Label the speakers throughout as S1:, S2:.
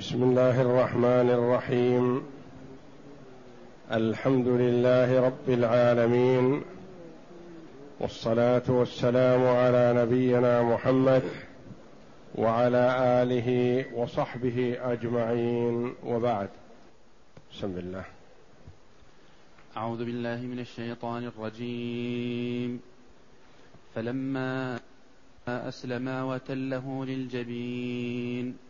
S1: بسم الله الرحمن الرحيم. الحمد لله رب العالمين. والصلاة والسلام على نبينا محمد وعلى آله وصحبه أجمعين. وبعد. بسم الله.
S2: أعوذ بالله من الشيطان الرجيم. فلما اسلما وتله للجبين.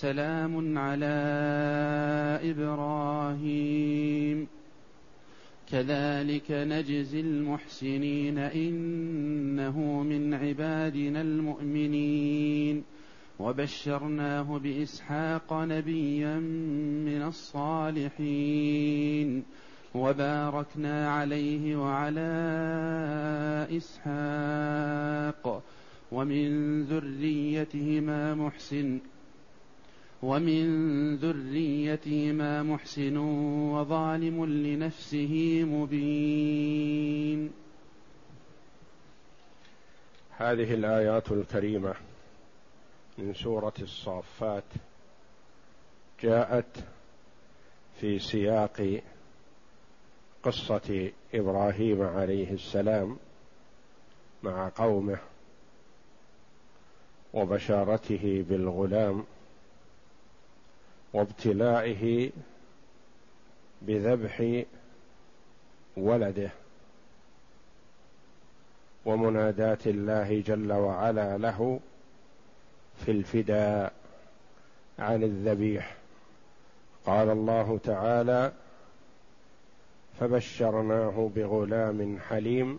S2: سلام على إبراهيم. كذلك نجزي المحسنين إنه من عبادنا المؤمنين. وبشرناه بإسحاق نبيا من الصالحين. وباركنا عليه وعلى إسحاق. ومن ذريتهما محسن ومن ذريتهما محسن وظالم لنفسه مبين.
S1: هذه الآيات الكريمة من سورة الصافات جاءت في سياق قصة إبراهيم عليه السلام مع قومه وبشارته بالغلام وابتلائه بذبح ولده. ومناداه الله جل وعلا له في الفداء عن الذبيح. قال الله تعالى فبشرناه بغلام حليم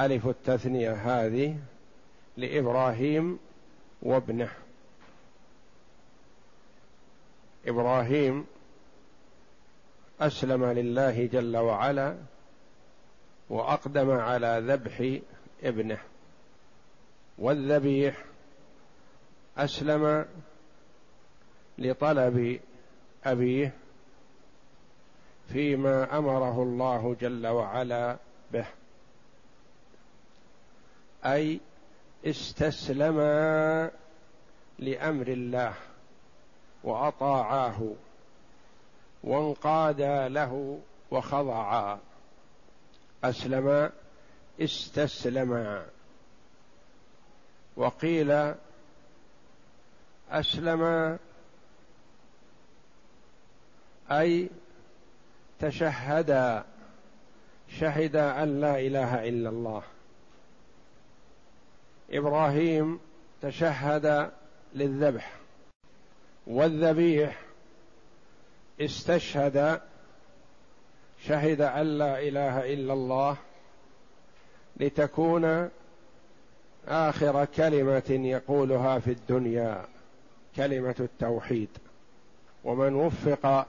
S1: ألف التثنية هذه لإبراهيم وابنه. إبراهيم أسلم لله جل وعلا وأقدم على ذبح ابنه. والذبيح أسلم لطلب أبيه فيما أمره الله جل وعلا به. أي استسلما لأمر الله وأطاعاه وانقادا له وخضعا أسلم استسلما وقيل أسلم أي تشهدا شهد أن لا إله إلا الله. إبراهيم تشهد للذبح والذبيح استشهد شهد أن لا إله إلا الله لتكون آخر كلمة يقولها في الدنيا كلمة التوحيد. ومن وفق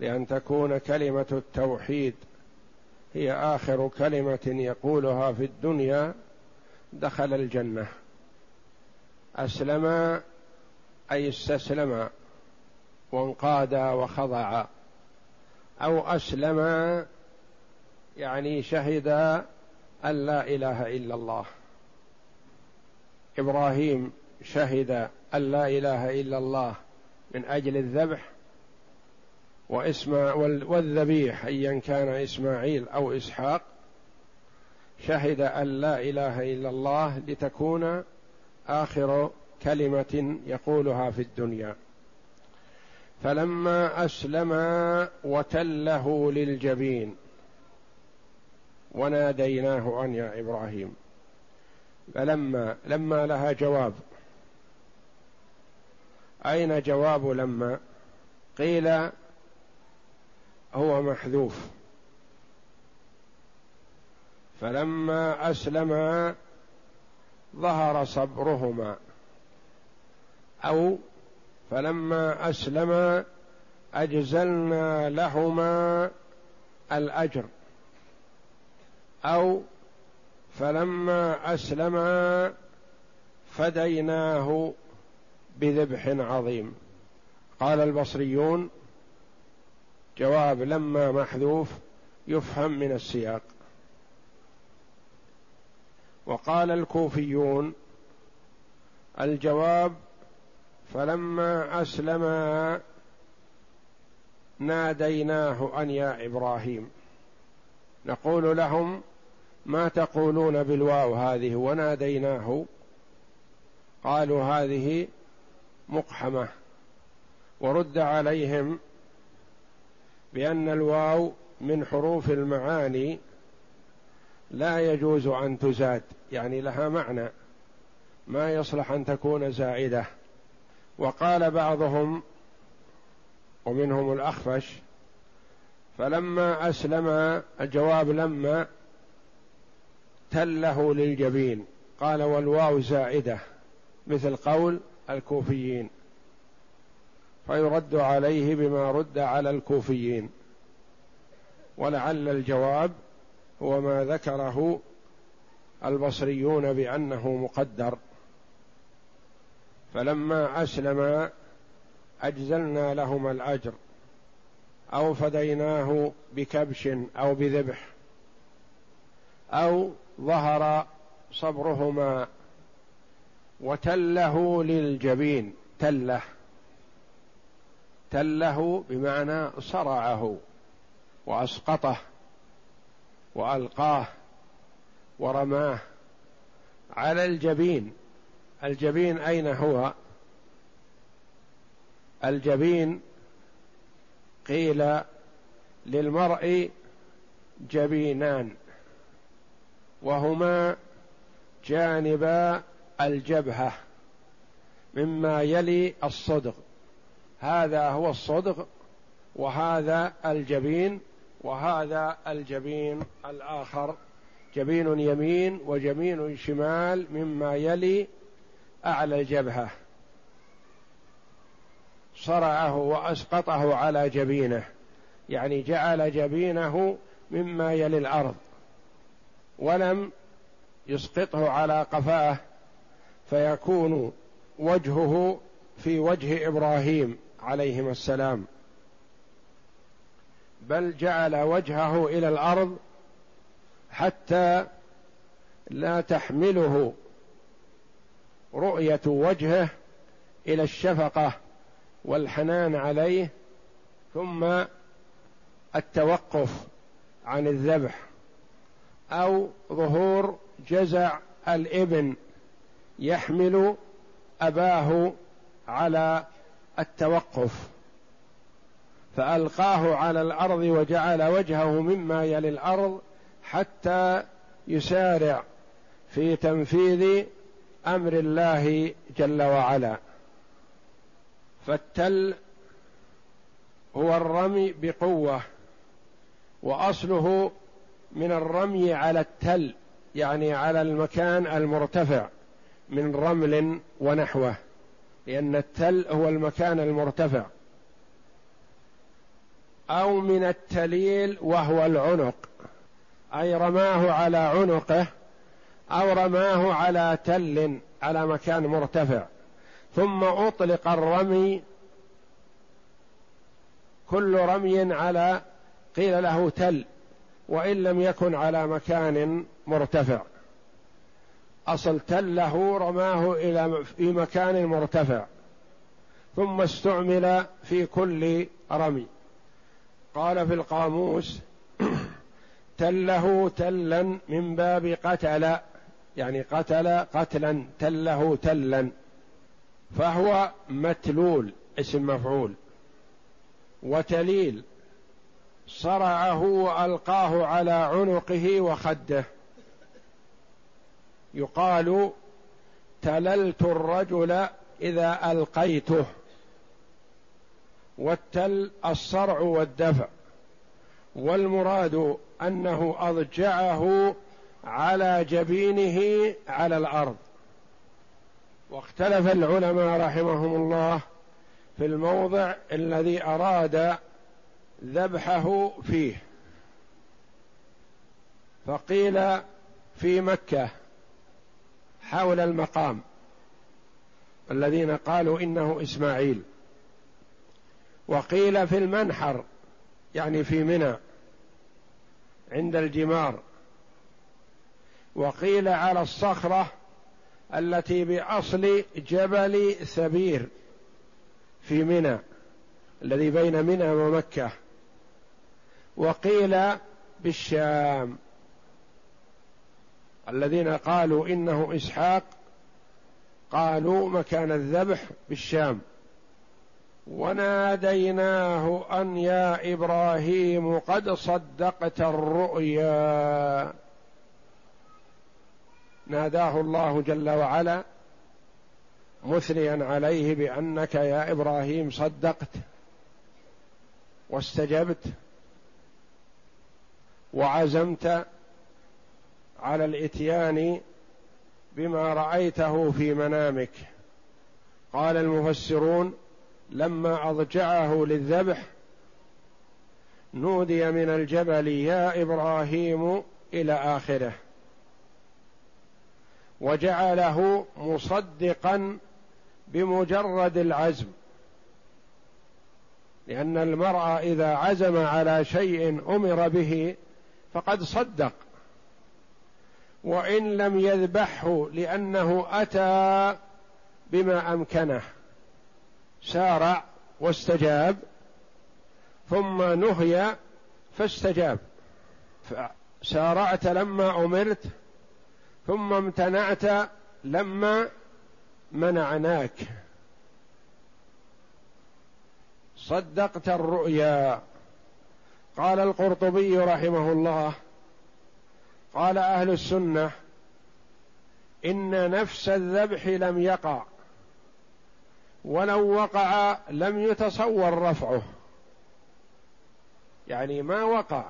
S1: لأن تكون كلمة التوحيد هي آخر كلمة يقولها في الدنيا دخل الجنة. أسلم أي استسلم وانقاد وخضع. أو أسلم يعني شهد أن لا إله إلا الله. إبراهيم شهد أن لا إله إلا الله من أجل الذبح واسم والذبيح ايا كان إسماعيل أو إسحاق. شهد أن لا إله إلا الله لتكون آخر كلمة يقولها في الدنيا. فلما أسلما وتله للجبين وناديناه أن يا إبراهيم. فلما لما لها جواب. أين جواب لما؟ قيل هو محذوف. فلما أسلما ظهر صبرهما. أو فلما أسلما أجزلنا لهما الأجر. أو فلما أسلما فديناه بذبح عظيم. قال البصريون جواب لما محذوف يفهم من السياق. وقال الكوفيون الجواب فلما أسلما ناديناه أن يا إبراهيم. نقول لهم ما تقولون بالواو هذه؟ وناديناه. قالوا هذه مقحمة. ورد عليهم بأن الواو من حروف المعاني لا يجوز أن تزاد يعني لها معنى. ما يصلح أن تكون زائدة. وقال بعضهم ومنهم الأخفش فلما أسلم الجواب لما تله للجبين. قال والواو زائدة مثل قول الكوفيين. فيرد عليه بما رد على الكوفيين. ولعل الجواب هو ما ذكره البصريون بأنه مقدر. فلما أسلما أجزلنا لهما الأجر أو فديناه بكبش أو بذبح أو ظهر صبرهما وتله للجبين تله تله بمعنى صرعه وأسقطه. وألقاه ورماه على الجبين. الجبين أين هو؟ الجبين قيل للمرء جبينان وهما جانبا الجبهة مما يلي الصدغ. هذا هو الصدغ وهذا الجبين. وهذا الجبين الآخر جبين يمين وجبين شمال مما يلي أعلى الجبهه صرعه وأسقطه على جبينه يعني جعل جبينه مما يلي الأرض. ولم يسقطه على قفاه فيكون وجهه في وجه إبراهيم عليهما السلام. بل جعل وجهه إلى الأرض حتى لا تحمله رؤية وجهه إلى الشفقة والحنان عليه ثم التوقف عن الذبح أو ظهور جزع الإبن يحمل أباه على التوقف. فألقاه على الأرض وجعل وجهه مما يلي الأرض حتى يسارع في تنفيذ أمر الله جل وعلا. فالتل هو الرمي بقوة وأصله من الرمي على التل يعني على المكان المرتفع من رمل ونحوه لأن التل هو المكان المرتفع. أو من التليل وهو العنق أي رماه على عنقه أو رماه على تل على مكان مرتفع. ثم أطلق الرمي كل رمي على قيل له تل وإن لم يكن على مكان مرتفع. أصل تله رماه إلى في مكان مرتفع ثم استعمل في كل رمي. قال في القاموس تله تلا من باب قتل يعني قتل قتلا تله تلا فهو متلول اسم مفعول وتليل صرعه وألقاه على عنقه وخده. يقال تللت الرجل إذا ألقيته. والتل الصرع والدفع. والمراد أنه أضجعه على جبينه على الأرض. واختلف العلماء رحمهم الله في الموضع الذي أراد ذبحه فيه. فقيل في مكة حول المقام. الذين قالوا إنه إسماعيل. وقيل في المنحر يعني في منى عند الجمار. وقيل على الصخرة التي بأصل جبل ثبير في منى الذي بين منى ومكة. وقيل بالشام الذين قالوا إنه إسحاق قالوا مكان الذبح بالشام. وناديناه أن يا إبراهيم قد صدقت الرؤيا. ناداه الله جل وعلا مثنيا عليه بأنك يا إبراهيم صدقت واستجبت وعزمت على الإتيان بما رأيته في منامك. قال المفسرون لما أضجعه للذبح نودي من الجبل يا إبراهيم إلى آخره. وجعله مصدقا بمجرد العزم لأن المرء إذا عزم على شيء أمر به فقد صدق. وإن لم يذبحه لأنه أتى بما أمكنه. سارع واستجاب ثم نهي فاستجاب. سارعت لما أمرت ثم امتنعت لما منعناك. صدقت الرؤيا. قال القرطبي رحمه الله قال أهل السنة إن نفس الذبح لم يقع. ولو وقع لم يتصور رفعه. يعني ما وقع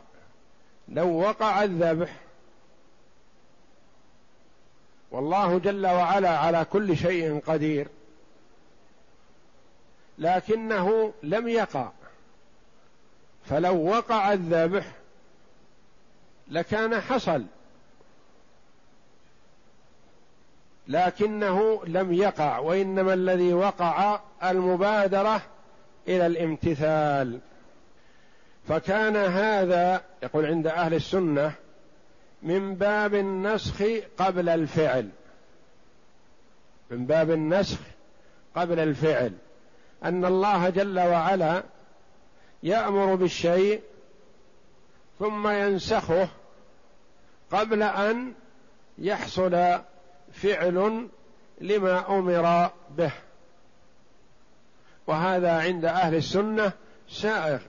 S1: لو وقع الذبح والله جل وعلا على كل شيء قدير لكنه لم يقع. فلو وقع الذبح لكان حصل. لكنه لم يقع وإنما الذي وقع المبادرة إلى الامتثال. فكان هذا يقول عند أهل السنة من باب النسخ قبل الفعل. من باب النسخ قبل الفعل. أن الله جل وعلا يأمر بالشيء ثم ينسخه قبل أن يحصل فعل لما أمر به. وهذا عند أهل السنة سائر.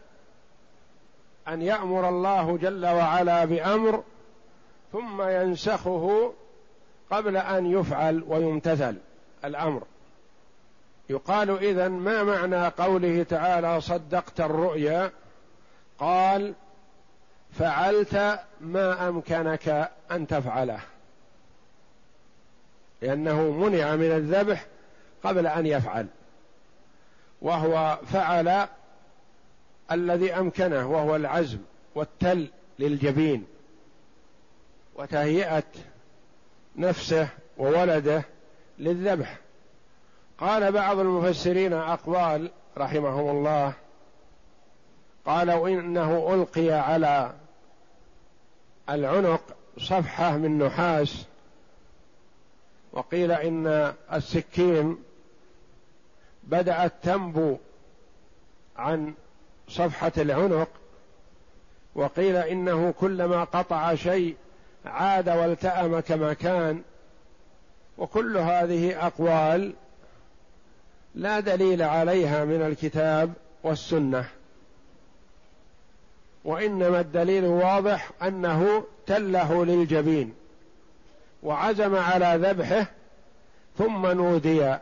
S1: أن يأمر الله جل وعلا بأمر ثم ينسخه قبل أن يفعل ويمتثل الأمر. يقال اذا ما معنى قوله تعالى صدقت الرؤيا؟ قال فعلت ما أمكنك أن تفعله. لأنه منع من الذبح قبل أن يفعل وهو فعل الذي أمكنه وهو العزم والتل للجبين وتهيئة نفسه وولده للذبح. قال بعض المفسرين أقوال رحمهم الله قالوا إنه ألقي على العنق صفحة من نحاس وقيل إن السكين بدات تنبو عن صفحة العنق وقيل إنه كلما قطع شيء عاد والتأم كما كان وكل هذه أقوال لا دليل عليها من الكتاب والسنة. وإنما الدليل واضح أنه تله للجبين. وعزم على ذبحه ثم نودي.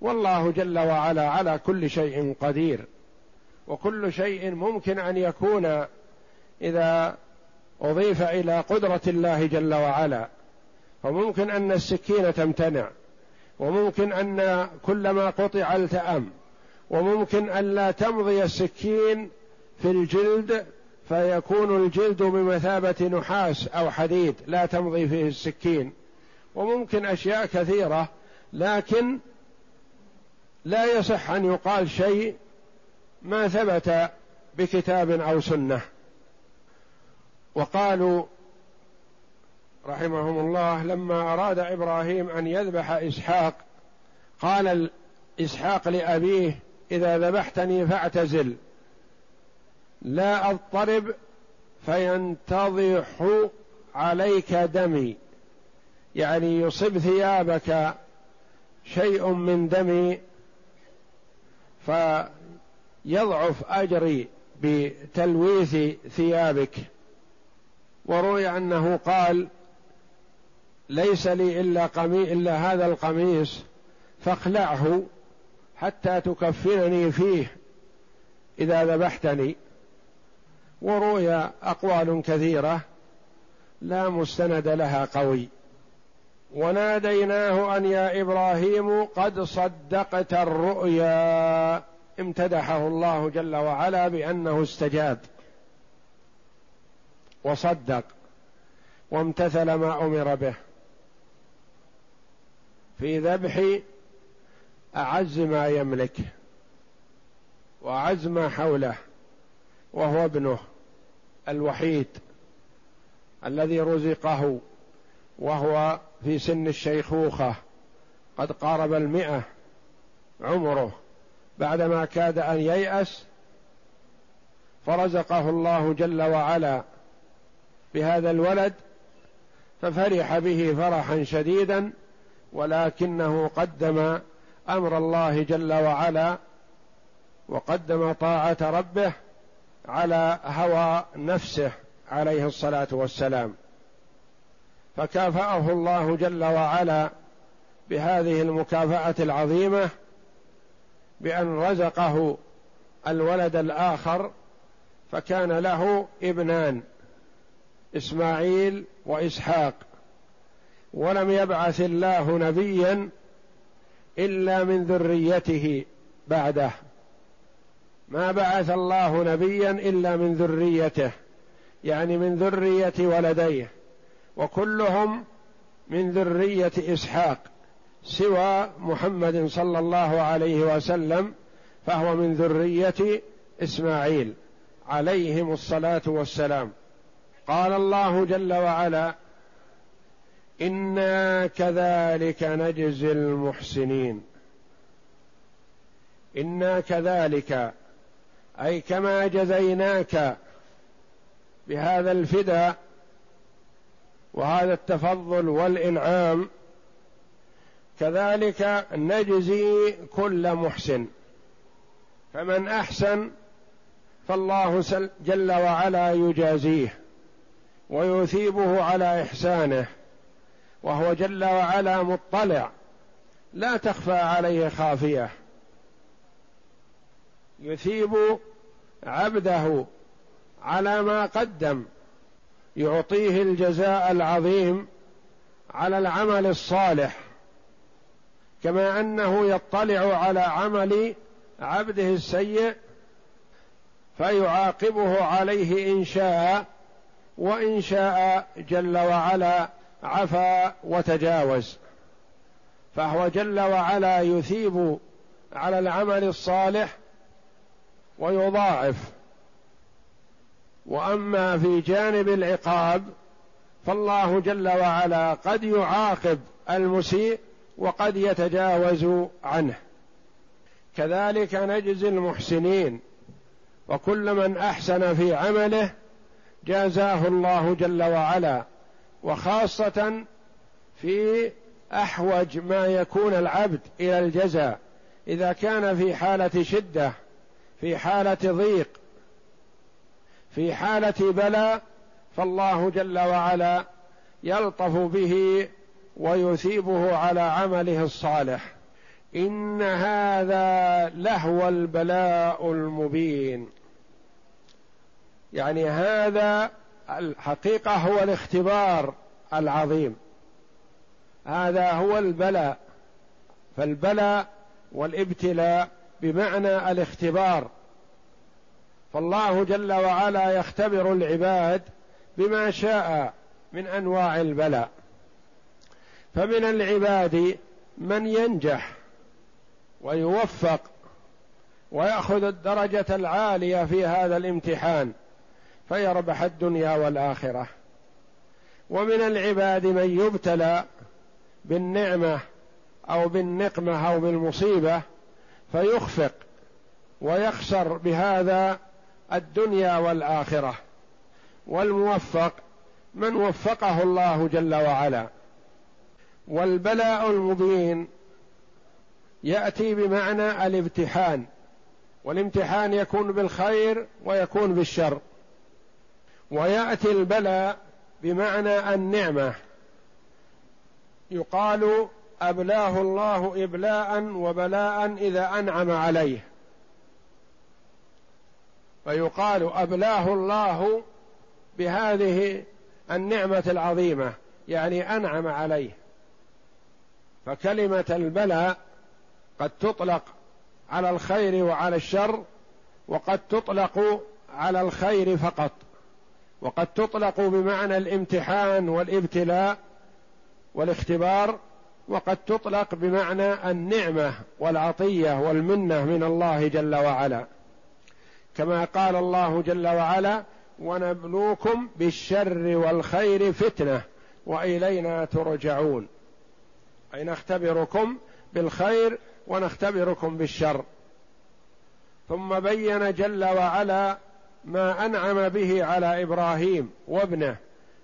S1: والله جل وعلا على كل شيء قدير. وكل شيء ممكن أن يكون إذا أضيف إلى قدرة الله جل وعلا. فممكن أن السكين تمتنع. وممكن أن كلما قطع التأم. وممكن أن لا تمضي السكين في الجلد فيكون الجلد بمثابة نحاس أو حديد لا تمضي فيه السكين. وممكن أشياء كثيرة لكن لا يصح أن يقال شيء ما ثبت بكتاب أو سنة. وقالوا رحمهم الله لما أراد إبراهيم أن يذبح إسحاق قال اسحاق لأبيه إذا ذبحتني فاعتزل. لا أضطرب فينتضح عليك دمي. يعني يصب ثيابك شيء من دمي فيضعف أجري بتلويث ثيابك. وروي أنه قال ليس لي إلا قمي إلا هذا القميص فاخلعه حتى تكفنني فيه إذا ذبحتني. وروي أقوال كثيرة لا مستند لها قوي. وناديناه أن يا إبراهيم قد صدقت الرؤيا. امتدحه الله جل وعلا بأنه استجاب. وصدق. وامتثل ما أمر به. في ذبح أعز ما يملك. وأعز ما حوله. وهو ابنه الوحيد الذي رزقه وهو في سن الشيخوخة قد قارب المئة عمره. بعدما كاد أن ييأس فرزقه الله جل وعلا بهذا الولد ففرح به فرحا شديدا ولكنه قدم أمر الله جل وعلا وقدم طاعة ربه على هوى نفسه عليه الصلاة والسلام. فكافأه الله جل وعلا بهذه المكافأة العظيمة بأن رزقه الولد الآخر فكان له ابنان إسماعيل وإسحاق. ولم يبعث الله نبيا إلا من ذريته بعده. ما بعث الله نبيا إلا من ذريته يعني من ذرية ولديه وكلهم من ذرية إسحاق سوى محمد صلى الله عليه وسلم فهو من ذرية إسماعيل عليهم الصلاة والسلام. قال الله جل وعلا إنا كذلك نجزي المحسنين. إنا كذلك أي كما جزيناك بهذا الفداء وهذا التفضل والإنعام كذلك نجزي كل محسن. فمن أحسن فالله جل وعلا يجازيه ويثيبه على إحسانه وهو جل وعلا مطلع لا تخفى عليه خافية. يثيب عبده على ما قدم يعطيه الجزاء العظيم على العمل الصالح كما أنه يطلع على عمل عبده السيء فيعاقبه عليه إن شاء وإن شاء جل وعلا عفا وتجاوز. فهو جل وعلا يثيب على العمل الصالح ويضاعف. وأما في جانب العقاب فالله جل وعلا قد يعاقب المسيء وقد يتجاوز عنه. كذلك نجزي المحسنين. وكل من أحسن في عمله جازاه الله جل وعلا وخاصة في أحوج ما يكون العبد إلى الجزاء إذا كان في حالة شدة. في حالة ضيق في حالة بلى فالله جل وعلا يلطف به ويثيبه على عمله الصالح. إن هذا لهو البلاء المبين. يعني هذا الحقيقة هو الاختبار العظيم. هذا هو البلاء. فالبلاء والابتلاء بمعنى الاختبار. فالله جل وعلا يختبر العباد بما شاء من أنواع البلاء. فمن العباد من ينجح ويوفق ويأخذ الدرجة العالية في هذا الامتحان فيربح الدنيا والآخرة. ومن العباد من يبتلى بالنعمة أو بالنقمة أو بالمصيبة فيخفق ويخسر بهذا الدنيا والآخرة. والموفق من وفقه الله جل وعلا. والبلاء المبين يأتي بمعنى الامتحان. والامتحان يكون بالخير ويكون بالشر. ويأتي البلاء بمعنى النعمة. يقال أبلاه الله ابلاء وبلاء إذا أنعم عليه. فيقال أبلاه الله بهذه النعمة العظيمة يعني أنعم عليه. فكلمة البلاء قد تطلق على الخير وعلى الشر وقد تطلق على الخير فقط. وقد تطلق بمعنى الامتحان والابتلاء والاختبار وقد تطلق بمعنى النعمة والعطية والمنة من الله جل وعلا. كما قال الله جل وعلا ونبلوكم بالشر والخير فتنة وإلينا ترجعون أي نختبركم بالخير ونختبركم بالشر. ثم بين جل وعلا ما أنعم به على إبراهيم وابنه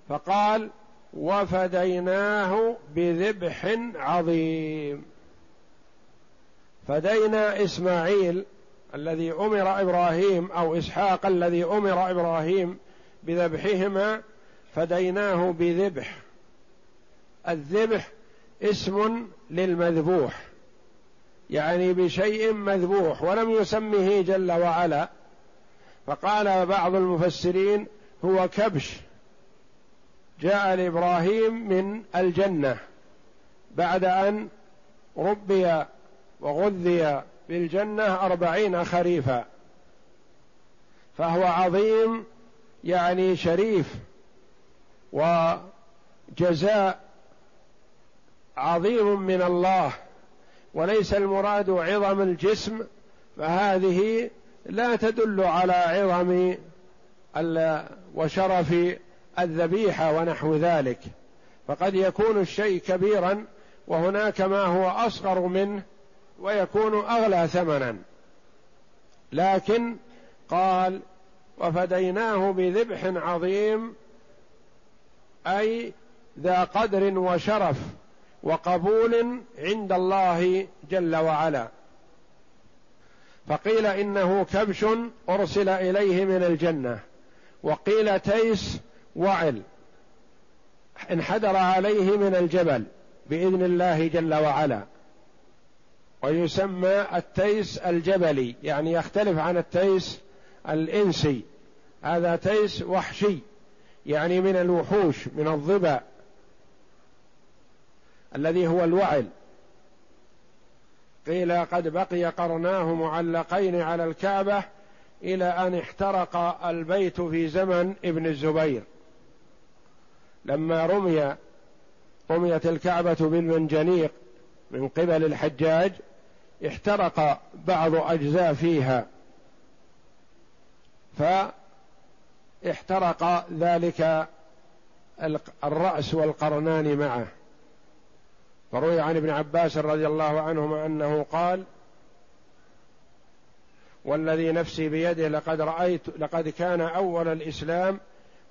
S1: فقال وفديناه بذبح عظيم. فدينا إسماعيل الذي أمر إبراهيم أو إسحاق الذي أمر إبراهيم بذبحهما فديناه بذبح. الذبح اسم للمذبوح يعني بشيء مذبوح ولم يسمه جل وعلا. فقال بعض المفسرين هو كبش. جاء لإبراهيم من الجنة بعد أن ربي وغذي بالجنة أربعين خريفا. فهو عظيم يعني شريف وجزاء عظيم من الله وليس المراد عظم الجسم فهذه لا تدل على عظم وشرف الذبيحة ونحو ذلك. فقد يكون الشيء كبيرا وهناك ما هو أصغر منه ويكون أغلى ثمنا. لكن قال وفديناه بذبح عظيم أي ذا قدر وشرف وقبول عند الله جل وعلا. فقيل إنه كبش أرسل إليه من الجنة. وقيل تيس وعل. انحدر عليه من الجبل بإذن الله جل وعلا. ويسمى التيس الجبلي يعني يختلف عن التيس الإنسي. هذا تيس وحشي يعني من الوحوش من الظبا الذي هو الوعل. قيل قد بقي قرناه معلقين على الكعبة إلى أن احترق البيت في زمن ابن الزبير. لما رمي رميت الكعبة بالمنجنيق من قبل الحجاج احترق بعض أجزاء فيها. فاحترق ذلك الرأس والقرنان معه. فروي عن ابن عباس رضي الله عنهما أنه قال والذي نفسي بيده لقد رأيت لقد كان أول الإسلام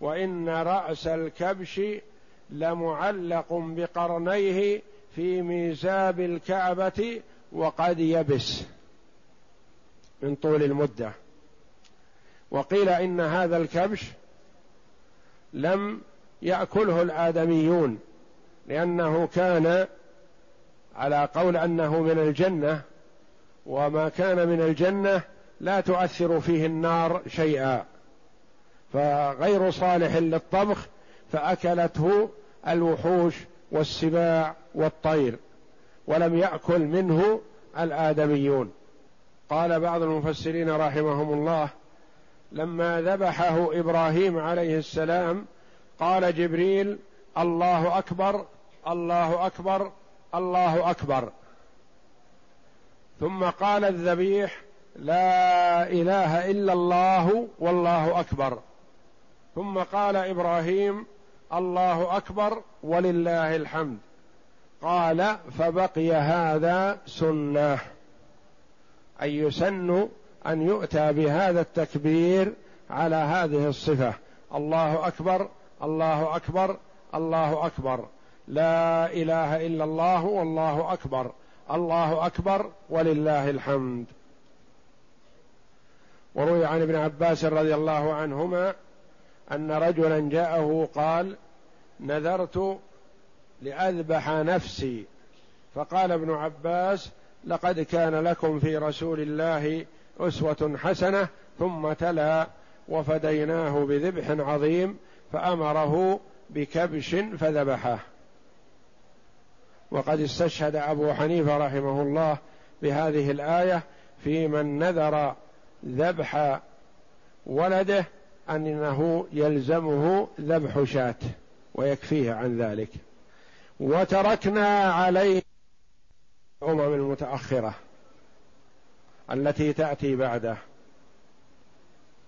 S1: وإن رأس الكبش لمعلق بقرنيه في ميزاب الكعبة وقد يبس من طول المدة. وقيل إن هذا الكبش لم يأكله الآدميون لأنه كان على قول أنه من الجنة وما كان من الجنة لا تؤثر فيه النار شيئا. فغير صالح للطبخ فأكلته الوحوش والسباع والطير ولم يأكل منه الآدميون. قال بعض المفسرين رحمهم الله لما ذبحه إبراهيم عليه السلام قال جبريل الله أكبر الله أكبر الله أكبر. ثم قال الذبيح لا إله إلا الله والله أكبر. ثم قال إبراهيم الله أكبر ولله الحمد. قال فبقي هذا سنة. أي يسن أن يؤتى بهذا التكبير على هذه الصفة. الله أكبر الله أكبر الله أكبر. لا إله إلا الله والله أكبر. الله أكبر ولله الحمد. وروي عن ابن عباس رضي الله عنهما أن رجلا جاءه قال نذرت لأذبح نفسي. فقال ابن عباس لقد كان لكم في رسول الله أسوة حسنة ثم تلا وفديناه بذبح عظيم فأمره بكبش فذبحه. وقد استشهد أبو حنيفة رحمه الله بهذه الآية في من نذر ذبح ولده أنه يلزمه ذبح شاة ويكفيه عن ذلك. وتركنا عليه الأمم المتأخرة التي تأتي بعده.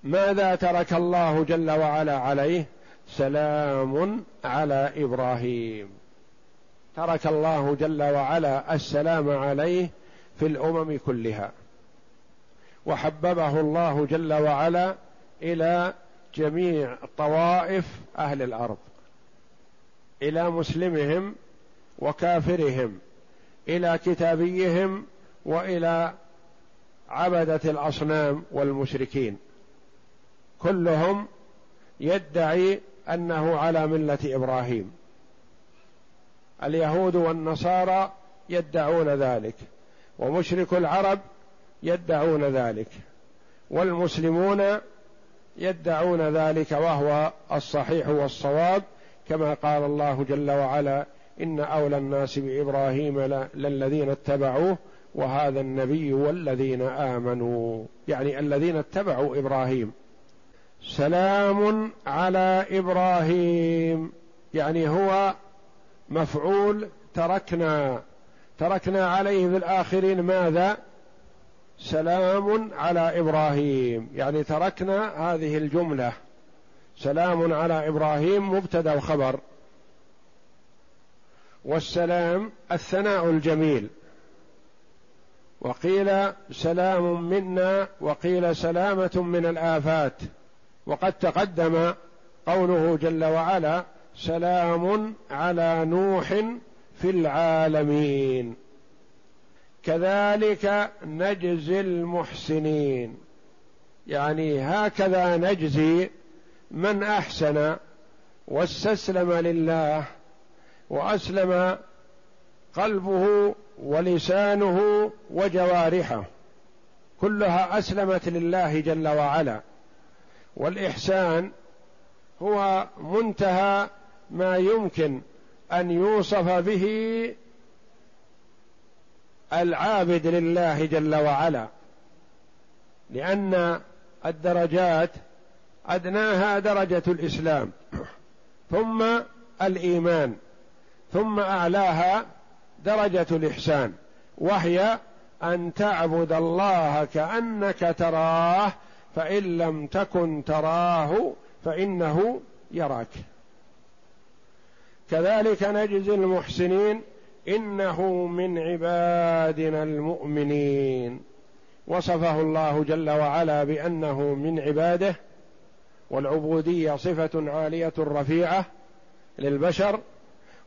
S1: ماذا ترك الله جل وعلا عليه؟ سلام على إبراهيم. ترك الله جل وعلا السلام عليه في الأمم كلها. وحببه الله جل وعلا إلى جميع طوائف أهل الأرض. إلى مسلمهم وكافرهم إلى كتابيهم وإلى عبدة الأصنام والمشركين. كلهم يدعي أنه على ملة إبراهيم. اليهود والنصارى يدعون ذلك ومشرك العرب يدعون ذلك والمسلمون يدعون ذلك وهو الصحيح والصواب كما قال الله جل وعلا إن أولى الناس بإبراهيم للذين اتبعوه وهذا النبي والذين آمنوا. يعني الذين اتبعوا إبراهيم. سلام على إبراهيم. يعني هو مفعول تركنا. تركنا عليه في الآخرين ماذا؟ سلام على إبراهيم. يعني تركنا هذه الجملة. سلام على إبراهيم مبتدأ وخبر والسلام الثناء الجميل. وقيل سلام منا وقيل سلامة من الآفات. وقد تقدم قوله جل وعلا سلام على نوح في العالمين. كذلك نجزي المحسنين. يعني هكذا نجزي من أحسن واستسلم لله وأسلم قلبه ولسانه وجوارحه. كلها أسلمت لله جل وعلا. والإحسان هو منتهى ما يمكن أن يوصف به العابد لله جل وعلا لأن الدرجات أدناها درجة الإسلام ثم الإيمان ثم أعلاها درجة الإحسان وهي أن تعبد الله كأنك تراه فإن لم تكن تراه فإنه يراك. كذلك نجزي المحسنين إنه من عبادنا المؤمنين. وصفه الله جل وعلا بأنه من عباده والعبودية صفة عالية رفيعة للبشر.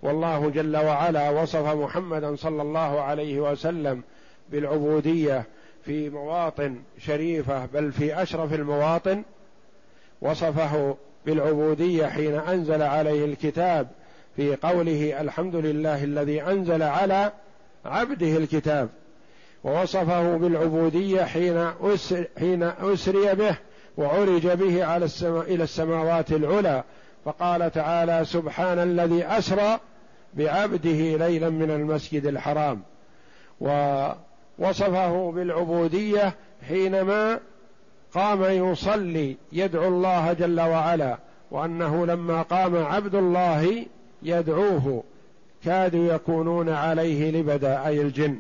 S1: والله جل وعلا وصف محمدا صلى الله عليه وسلم بالعبودية في مواطن شريفة بل في أشرف المواطن. وصفه بالعبودية حين أنزل عليه الكتاب في قوله الحمد لله الذي أنزل على عبده الكتاب ووصفه بالعبودية حين أسر حين أسري به وعرج به على السماء إلى السماوات العلى. فقال تعالى سبحان الذي أسرى بعبده ليلا من المسجد الحرام. ووصفه بالعبودية حينما قام يصلي يدعو الله جل وعلا وأنه لما قام عبد الله يدعوه كادوا يكونون عليه لبدا اي الجن.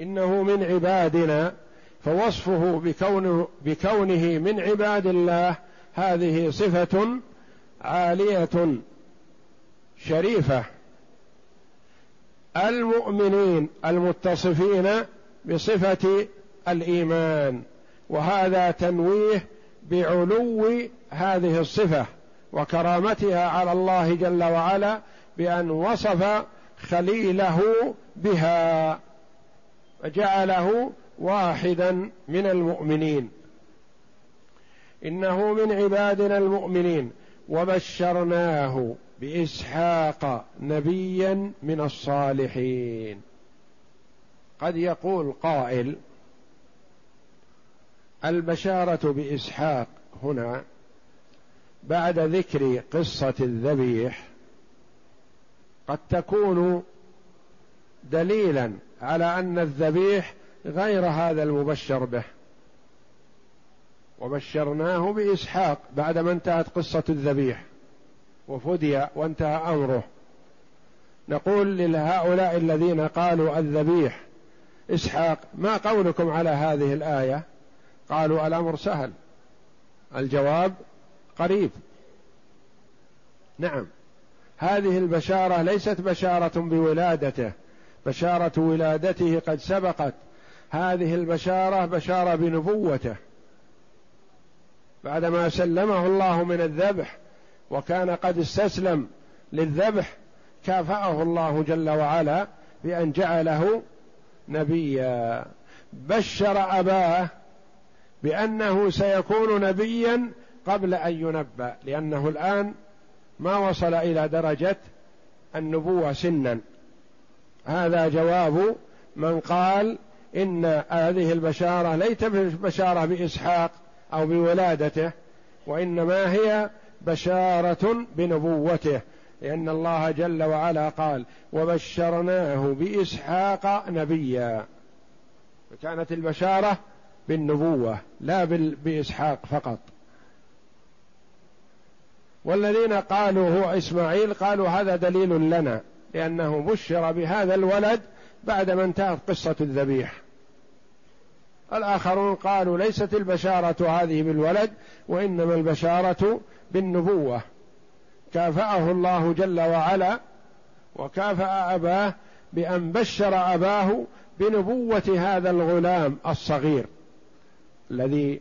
S1: إنه من عبادنا فوصفه بكونه بكونه من عباد الله هذه صفة عالية شريفة. المؤمنين المتصفين بصفة الإيمان وهذا تنويه بعلو هذه الصفة. وكرامتها على الله جل وعلا بأن وصف خليله بها فجعله واحدا من المؤمنين. إنه من عبادنا المؤمنين. وبشرناه بإسحاق نبيا من الصالحين. قد يقول قائل البشارة بإسحاق هنا بعد ذكر قصة الذبيح قد تكون دليلا على أن الذبيح غير هذا المبشر به. وبشرناه بإسحاق بعدما انتهت قصة الذبيح وفدي وانتهى أمره. نقول لهؤلاء الذين قالوا الذبيح إسحاق ما قولكم على هذه الآية؟ قالوا الأمر سهل. الجواب قريب. نعم. هذه البشارة ليست بشارة بولادته. بشارة ولادته قد سبقت. هذه البشارة بشارة بنبوته. بعدما سلمه الله من الذبح وكان قد استسلم للذبح كافأه الله جل وعلا بأن جعله نبيا. بشر أباه بأنه سيكون نبيا قبل أن ينبأ لأنه الآن ما وصل إلى درجة النبوة سنا. هذا جواب من قال إن هذه البشارة ليست بشارة بإسحاق أو بولادته وإنما هي بشارة بنبوته لأن الله جل وعلا قال وبشرناه بإسحاق نبيا. فكانت البشارة بالنبوة لا بإسحاق فقط. والذين قالوا هو إسماعيل قالوا هذا دليل لنا لأنه بشر بهذا الولد بعدما انتهت قصة الذبيح. الآخرون قالوا ليست البشارة هذه بالولد وإنما البشارة بالنبوة. كافأه الله جل وعلا وكافأ أباه بأن بشر أباه بنبوة هذا الغلام الصغير الذي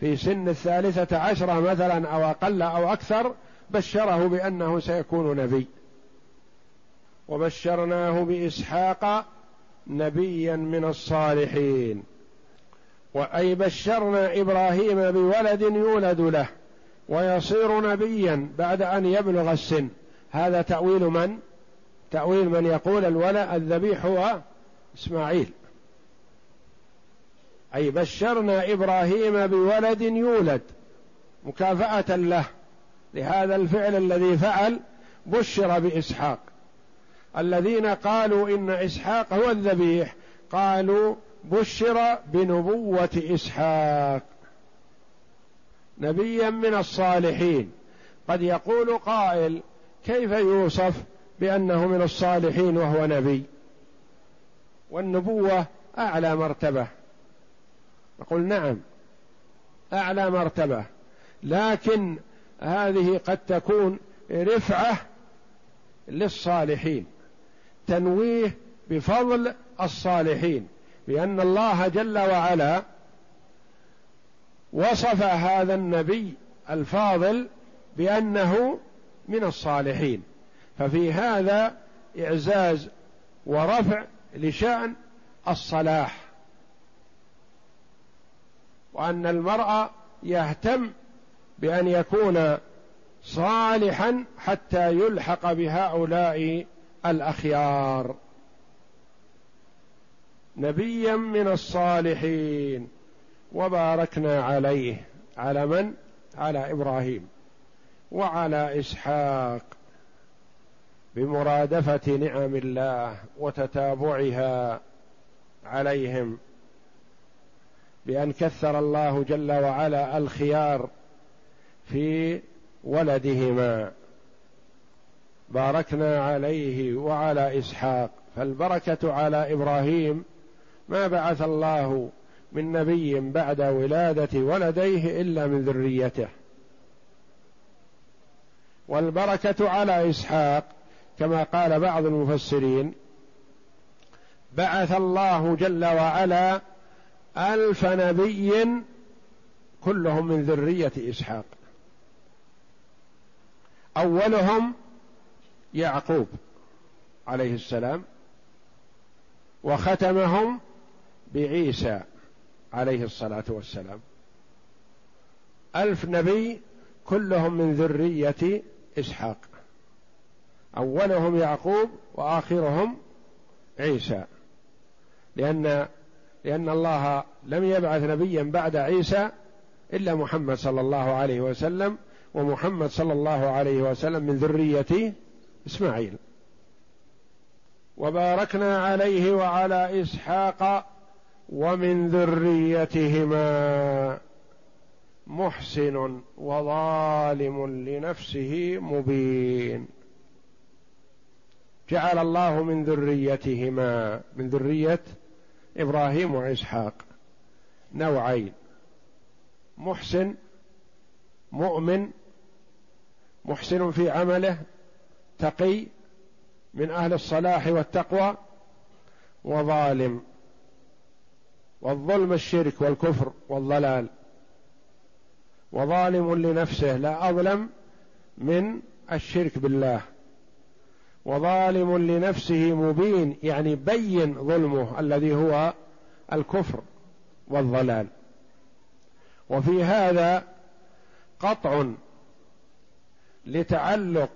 S1: في سن الثالثة عشرة مثلا أو أقل أو أكثر بشره بأنه سيكون نبي. وبشرناه بإسحاق نبيا من الصالحين. وأي بشرنا إبراهيم بولد يولد له ويصير نبيا بعد أن يبلغ السن. هذا تأويل من؟ تأويل من يقول الولد الذبيح هو إسماعيل. أي بشرنا إبراهيم بولد يولد مكافأة له. لهذا الفعل الذي فعل بشر بإسحاق. الذين قالوا إن إسحاق هو الذبيح قالوا بشر بنبوة إسحاق. نبيا من الصالحين. قد يقول قائل كيف يوصف بأنه من الصالحين وهو نبي؟ والنبوة أعلى مرتبة. نقول نعم أعلى مرتبة لكن هذه قد تكون رفعة للصالحين تنويه بفضل الصالحين بأن الله جل وعلا وصف هذا النبي الفاضل بأنه من الصالحين ففي هذا إعزاز ورفع لشأن الصلاح. وأن المرء يهتم بأن يكون صالحا حتى يلحق بهؤلاء الأخيار. نبيا من الصالحين. وباركنا عليه على من؟ على إبراهيم. وعلى إسحاق. بمرادفة نعم الله وتتابعها عليهم. بأن كثر الله جل وعلا الخيار في ولدهما. باركنا عليه وعلى إسحاق فالبركة على إبراهيم ما بعث الله من نبي بعد ولادة ولديه إلا من ذريته. والبركة على إسحاق كما قال بعض المفسرين بعث الله جل وعلا ألف نبي كلهم من ذرية إسحاق. أولهم يعقوب عليه السلام وختمهم بعيسى عليه الصلاة والسلام. ألف نبي كلهم من ذرية إسحاق. أولهم يعقوب وآخرهم عيسى. لأن لأن الله لم يبعث نبيا بعد عيسى إلا محمد صلى الله عليه وسلم ومحمد صلى الله عليه وسلم من ذرية إسماعيل. وباركنا عليه وعلى إسحاق ومن ذريتهما محسن وظالم لنفسه مبين. جعل الله من ذريتهما من ذرية إبراهيم وإسحاق. نوعين. محسن مؤمن محسن في عمله تقي من أهل الصلاح والتقوى وظالم. والظلم الشرك والكفر والضلال. وظالم لنفسه لا أظلم من الشرك بالله. وظالم لنفسه مبين يعني بين ظلمه الذي هو الكفر والضلال. وفي هذا قطع لتعلق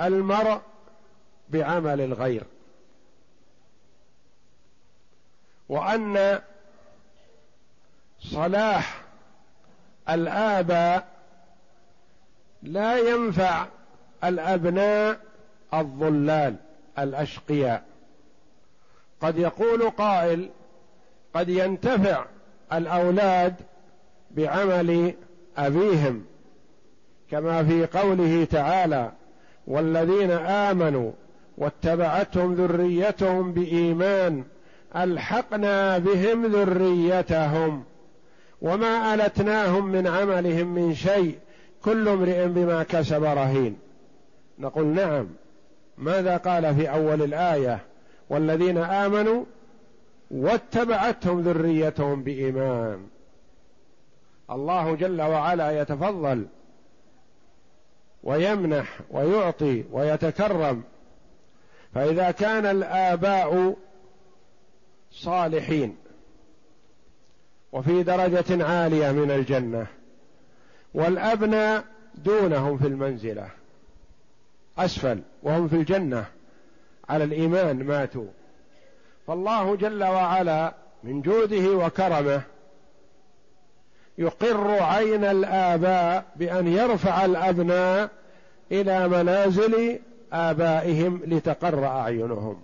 S1: المرء بعمل الغير. وأن صلاح الآباء لا ينفع الأبناء الضلال الأشقياء. قد يقول قائل قد ينتفع الأولاد بعمل أبيهم كما في قوله تعالى والذين آمنوا واتبعتهم ذريتهم بإيمان ألحقنا بهم ذريتهم وما ألتناهم من عملهم من شيء كل امرئ بما كسب رهين. نقول نعم. ماذا قال في أول الآية؟ والذين آمنوا واتبعتهم ذريتهم بإيمان. الله جل وعلا يتفضل ويمنح ويعطي ويتكرم. فإذا كان الآباء صالحين وفي درجة عالية من الجنة والأبناء دونهم في المنزلة. أسفل وهم في الجنة على الإيمان ماتوا. فالله جل وعلا من جوده وكرمه يقر عين الآباء بأن يرفع الأبناء إلى منازل آبائهم لتقر أعينهم.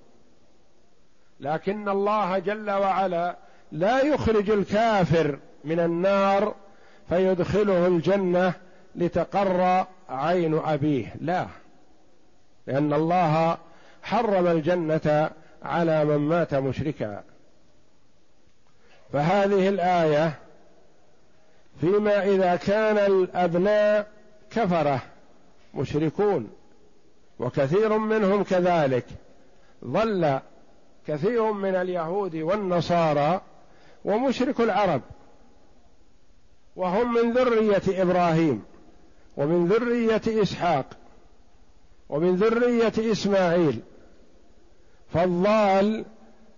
S1: لكن الله جل وعلا لا يخرج الكافر من النار فيدخله الجنة لتقر عين أبيه. لا. لأن الله حرم الجنة على من مات مشركا. فهذه الآية فيما إذا كان الأبناء كفرة مشركون وكثير منهم كذلك. ظل كثير من اليهود والنصارى ومشرك العرب. وهم من ذرية إبراهيم ومن ذرية إسحاق. ومن ذرية إسماعيل. فالضال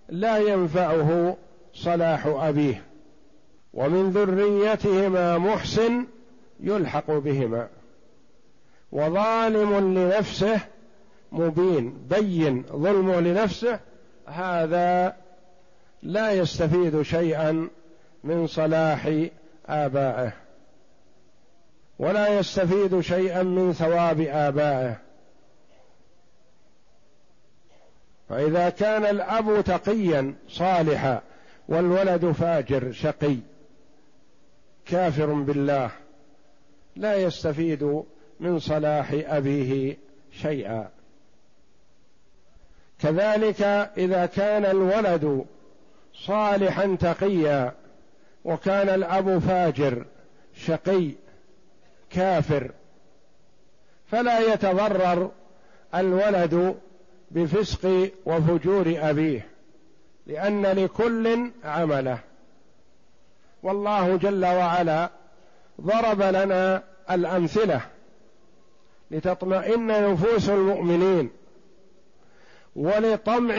S1: لا ينفعه صلاح أبيه. ومن ذريتهما محسن يلحق بهما. وظالم لنفسه مبين بين ظلمه لنفسه هذا لا يستفيد شيئا من صلاح آبائه. ولا يستفيد شيئا من ثواب آبائه. فإذا كان الأب تقيا صالحا والولد فاجر شقي كافر بالله لا يستفيد من صلاح أبيه شيئا. كذلك إذا كان الولد صالحا تقيا وكان الأب فاجر شقي كافر فلا يتضرر الولد بفسق وفجور أبيه لأن لكل عمله. والله جل وعلا ضرب لنا الأمثلة لتطمئن نفوس المؤمنين ولطمع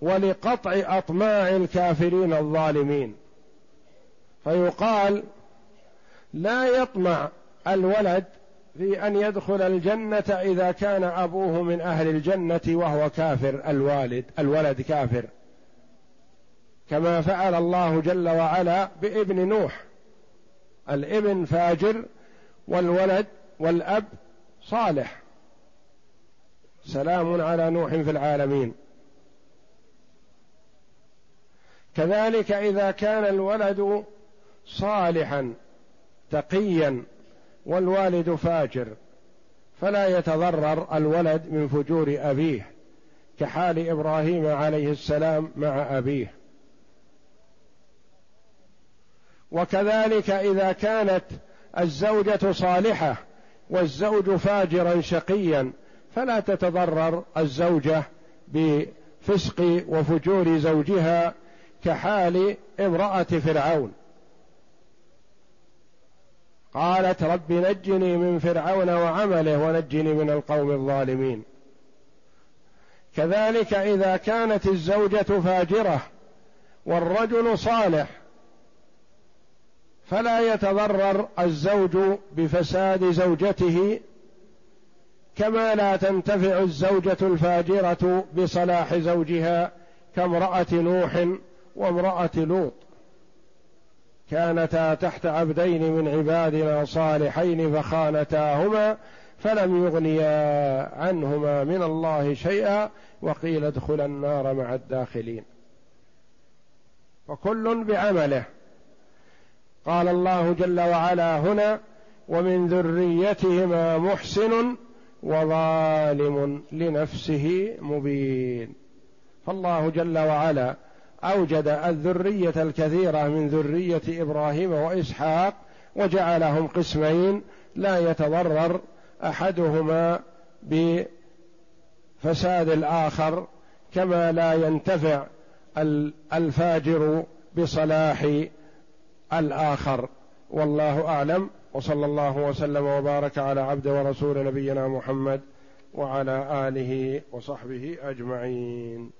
S1: ولقطع أطماع الكافرين الظالمين. فيقال لا يطمع الولد في أن يدخل الجنة إذا كان أبوه من أهل الجنة وهو كافر الوالد الولد كافر. كما فعل الله جل وعلا بابن نوح. الابن فاجر والولد والأب صالح. سلام على نوح في العالمين. كذلك إذا كان الولد صالحا تقيا والوالد فاجر فلا يتضرر الولد من فجور أبيه كحال إبراهيم عليه السلام مع أبيه. وكذلك إذا كانت الزوجة صالحة والزوج فاجرا شقيا فلا تتضرر الزوجة بفسق وفجور زوجها كحال امرأة فرعون. قالت رب نجني من فرعون وعمله ونجني من القوم الظالمين. كذلك إذا كانت الزوجة فاجرة والرجل صالح فلا يتضرر الزوج بفساد زوجته كما لا تنتفع الزوجة الفاجرة بصلاح زوجها كامرأة نوح وامرأة لوط. كانتا تحت عبدين من عبادنا صالحين فخانتاهما فلم يغنيا عنهما من الله شيئا وقيل ادخلا النار مع الداخلين. وكل بعمله. قال الله جل وعلا هنا ومن ذريتهما محسن وظالم لنفسه مبين. فالله جل وعلا أوجد الذرية الكثيرة من ذرية إبراهيم وإسحاق وجعلهم قسمين لا يتضرر أحدهما بفساد الآخر كما لا ينتفع الفاجر بصلاح الآخر. والله أعلم. وصلى الله وسلم وبارك على عبد ورسول نبينا محمد وعلى آله وصحبه أجمعين.